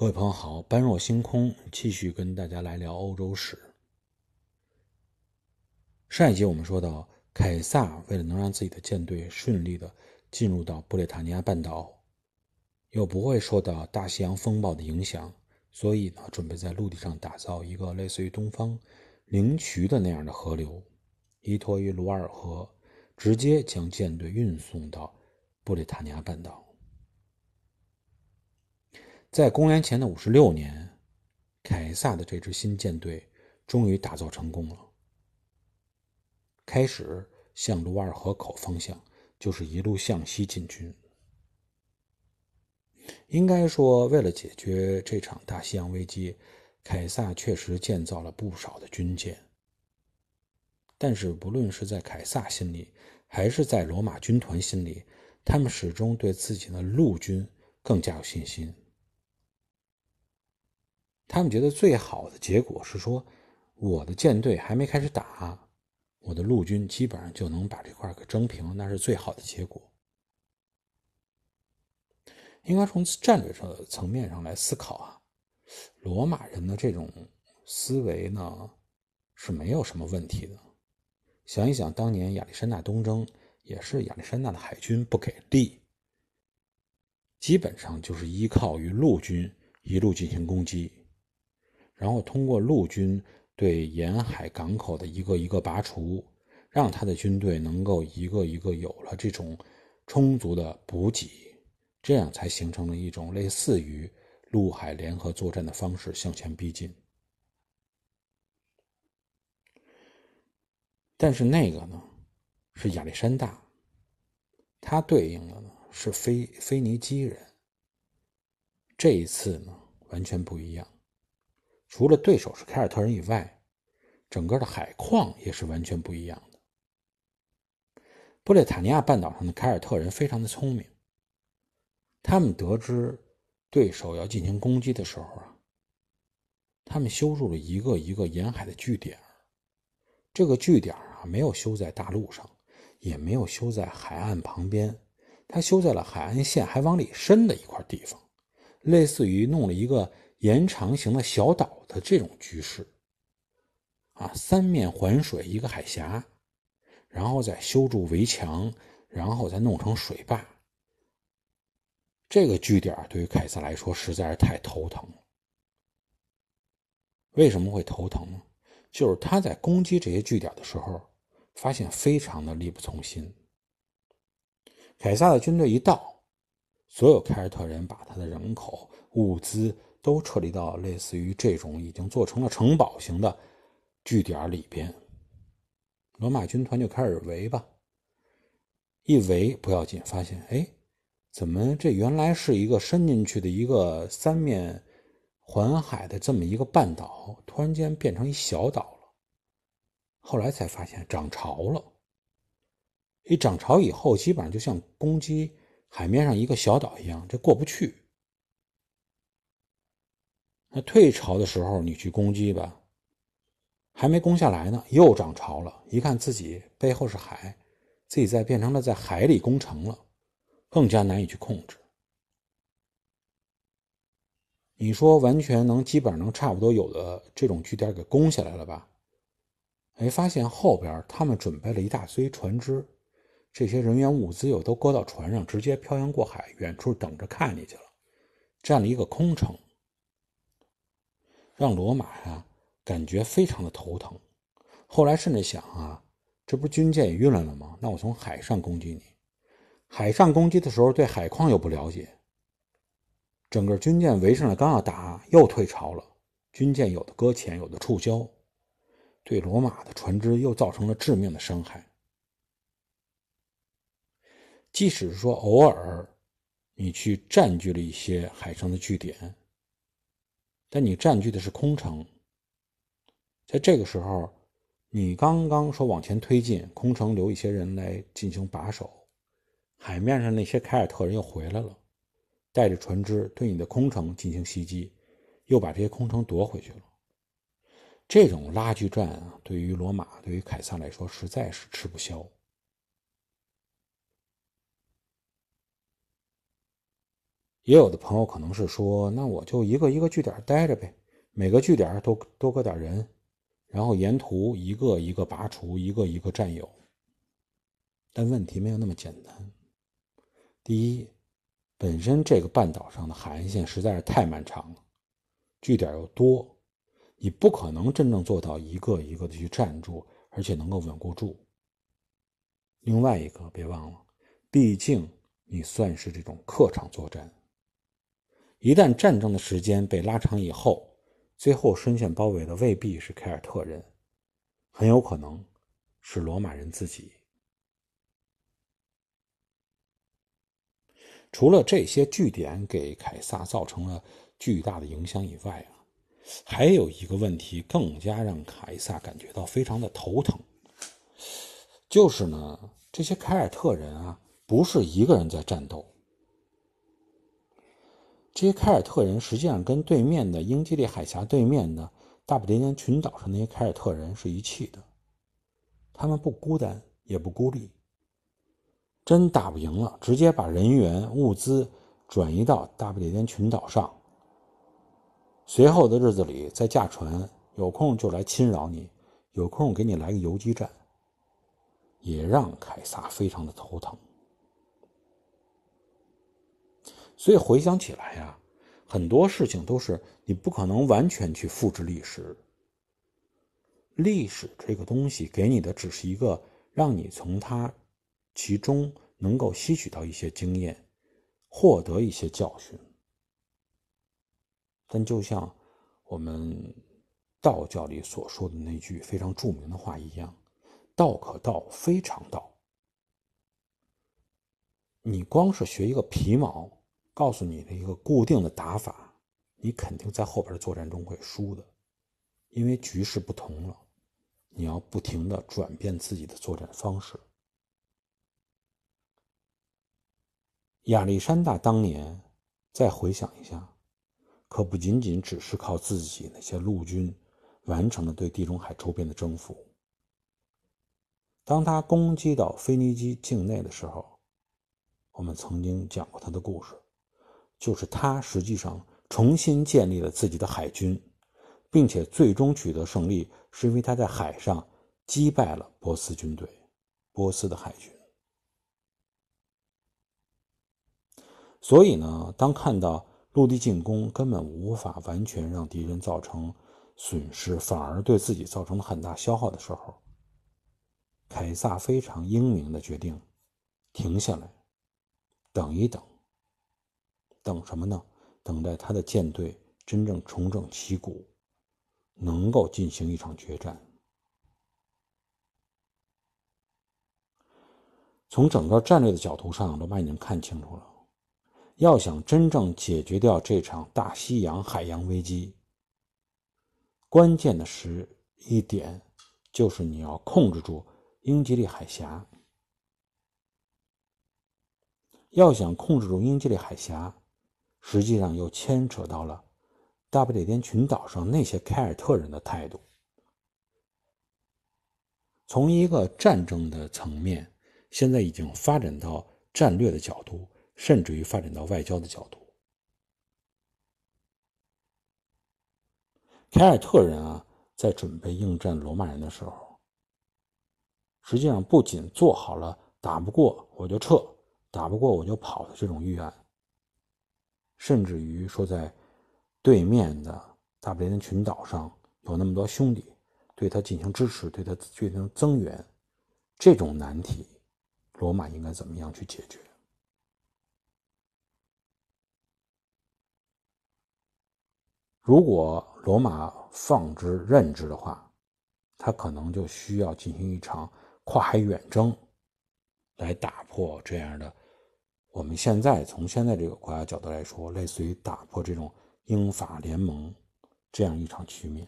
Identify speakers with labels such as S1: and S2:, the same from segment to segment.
S1: 各位朋友好，般若星空继续跟大家来聊欧洲史。上一集我们说到，凯撒为了能让自己的舰队顺利的进入到布列塔尼亚半岛，又不会受到大西洋风暴的影响，所以呢，准备在陆地上打造一个类似于东方灵渠的那样的河流，依托于卢尔河，直接将舰队运送到布列塔尼亚半岛。在公元前的五十六年，凯撒的这支新舰队终于打造成功了，开始向卢瓦尔河口方向，就是一路向西进军。应该说，为了解决这场大西洋危机，凯撒确实建造了不少的军舰。但是，不论是在凯撒心里，还是在罗马军团心里，他们始终对自己的陆军更加有信心。他们觉得最好的结果是说，我的舰队还没开始打，我的陆军基本上就能把这块给征平，那是最好的结果。应该从战略上的层面上来思考啊，罗马人的这种思维呢是没有什么问题的。想一想，当年亚历山大东征也是亚历山大的海军不给力，基本上就是依靠于陆军一路进行攻击。然后通过陆军对沿海港口的一个一个拔除，让他的军队能够一个一个有了这种充足的补给，这样才形成了一种类似于陆海联合作战的方式向前逼近。但是那个呢，是亚历山大，他对应的呢是腓腓尼基人。这一次呢，完全不一样。除了对手是凯尔特人以外，整个的海况也是完全不一样的。布列塔尼亚半岛上的凯尔特人非常的聪明，他们得知对手要进行攻击的时候啊，他们修筑了一个一个沿海的据点。这个据点啊，没有修在大陆上，也没有修在海岸旁边，它修在了海岸线还往里深的一块地方，类似于弄了一个。延长型的小岛的这种局势，啊，三面环水，一个海峡，然后再修筑围墙，然后再弄成水坝。这个据点对于凯撒来说实在是太头疼了。为什么会头疼呢？就是他在攻击这些据点的时候，发现非常的力不从心。凯撒的军队一到，所有凯尔特人把他的人口、物资。都撤离到类似于这种已经做成了城堡型的据点里边，罗马军团就开始围吧。一围不要紧，发现哎，怎么这原来是一个伸进去的一个三面环海的这么一个半岛，突然间变成一小岛了。后来才发现涨潮了，一涨潮以后，基本上就像攻击海面上一个小岛一样，这过不去。那退潮的时候，你去攻击吧，还没攻下来呢，又涨潮了。一看自己背后是海，自己在变成了在海里攻城了，更加难以去控制。你说完全能基本上能差不多有的这种据点给攻下来了吧？哎，发现后边他们准备了一大堆船只，这些人员物资又都搁到船上，直接漂洋过海，远处等着看你去了，占了一个空城。让罗马呀感觉非常的头疼，后来甚至想啊，这不是军舰也运来了吗？那我从海上攻击你，海上攻击的时候对海况又不了解，整个军舰围上来刚要打，又退潮了，军舰有的搁浅，有的触礁，对罗马的船只又造成了致命的伤害。即使是说偶尔你去占据了一些海上的据点。但你占据的是空城，在这个时候，你刚刚说往前推进，空城留一些人来进行把守，海面上那些凯尔特人又回来了，带着船只对你的空城进行袭击，又把这些空城夺回去了。这种拉锯战啊，对于罗马，对于凯撒来说，实在是吃不消。也有的朋友可能是说，那我就一个一个据点待着呗，每个据点都多搁点人，然后沿途一个一个拔除，一个一个占有。但问题没有那么简单。第一，本身这个半岛上的海岸线实在是太漫长了，据点又多，你不可能真正做到一个一个的去站住，而且能够稳固住。另外一个，别忘了，毕竟你算是这种客场作战。一旦战争的时间被拉长以后，最后深陷包围的未必是凯尔特人，很有可能是罗马人自己。除了这些据点给凯撒造成了巨大的影响以外啊，还有一个问题更加让凯撒感觉到非常的头疼，就是呢，这些凯尔特人啊，不是一个人在战斗。这些凯尔特人实际上跟对面的英吉利海峡对面的大不列颠群岛上那些凯尔特人是一气的，他们不孤单也不孤立。真打不赢了，直接把人员物资转移到大不列颠群岛上。随后的日子里再驾船，有空就来侵扰你，有空给你来个游击战，也让凯撒非常的头疼。所以回想起来呀，很多事情都是你不可能完全去复制历史。历史这个东西给你的只是一个让你从它其中能够吸取到一些经验，获得一些教训。但就像我们道教里所说的那句非常著名的话一样：“道可道，非常道。”你光是学一个皮毛。告诉你的一个固定的打法，你肯定在后边的作战中会输的，因为局势不同了，你要不停的转变自己的作战方式。亚历山大当年，再回想一下，可不仅仅只是靠自己那些陆军完成了对地中海周边的征服。当他攻击到腓尼基境内的时候，我们曾经讲过他的故事。就是他实际上重新建立了自己的海军，并且最终取得胜利，是因为他在海上击败了波斯军队，波斯的海军。所以呢，当看到陆地进攻根本无法完全让敌人造成损失，反而对自己造成了很大消耗的时候，凯撒非常英明的决定停下来，等一等。等什么呢？等待他的舰队真正重整旗鼓，能够进行一场决战。从整个战略的角度上，罗马已经看清楚了，要想真正解决掉这场大西洋海洋危机，关键的是一点，就是你要控制住英吉利海峡。要想控制住英吉利海峡，实际上又牵扯到了大不列颠群岛上那些凯尔特人的态度。从一个战争的层面，现在已经发展到战略的角度，甚至于发展到外交的角度。凯尔特人啊，在准备应战罗马人的时候，实际上不仅做好了打不过我就撤，打不过我就跑的这种预案。甚至于说，在对面的大不列颠群岛上有那么多兄弟，对他进行支持，对他进行增援，这种难题，罗马应该怎么样去解决？如果罗马放之任之的话，他可能就需要进行一场跨海远征，来打破这样的。我们现在从现在这个国家角度来说，类似于打破这种英法联盟这样一场局面。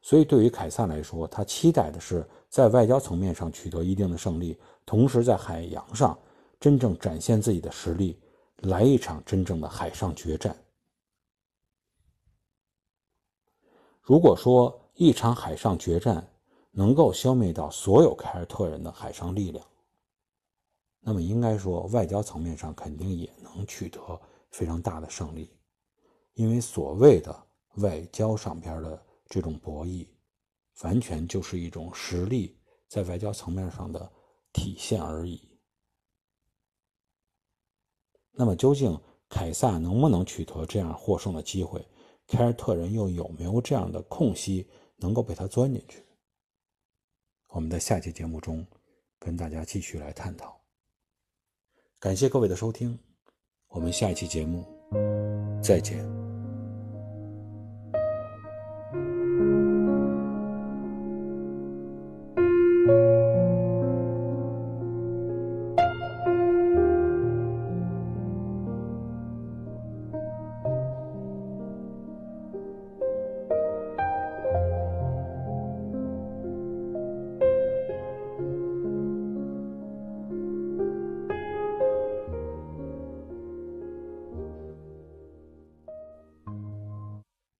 S1: 所以，对于凯撒来说，他期待的是在外交层面上取得一定的胜利，同时在海洋上真正展现自己的实力，来一场真正的海上决战。如果说一场海上决战能够消灭掉所有凯尔特人的海上力量，那么应该说，外交层面上肯定也能取得非常大的胜利，因为所谓的外交上边的这种博弈，完全就是一种实力在外交层面上的体现而已。那么，究竟凯撒能不能取得这样获胜的机会？凯尔特人又有没有这样的空隙能够被他钻进去？我们在下期节目中跟大家继续来探讨。感谢各位的收听，我们下一期节目再见。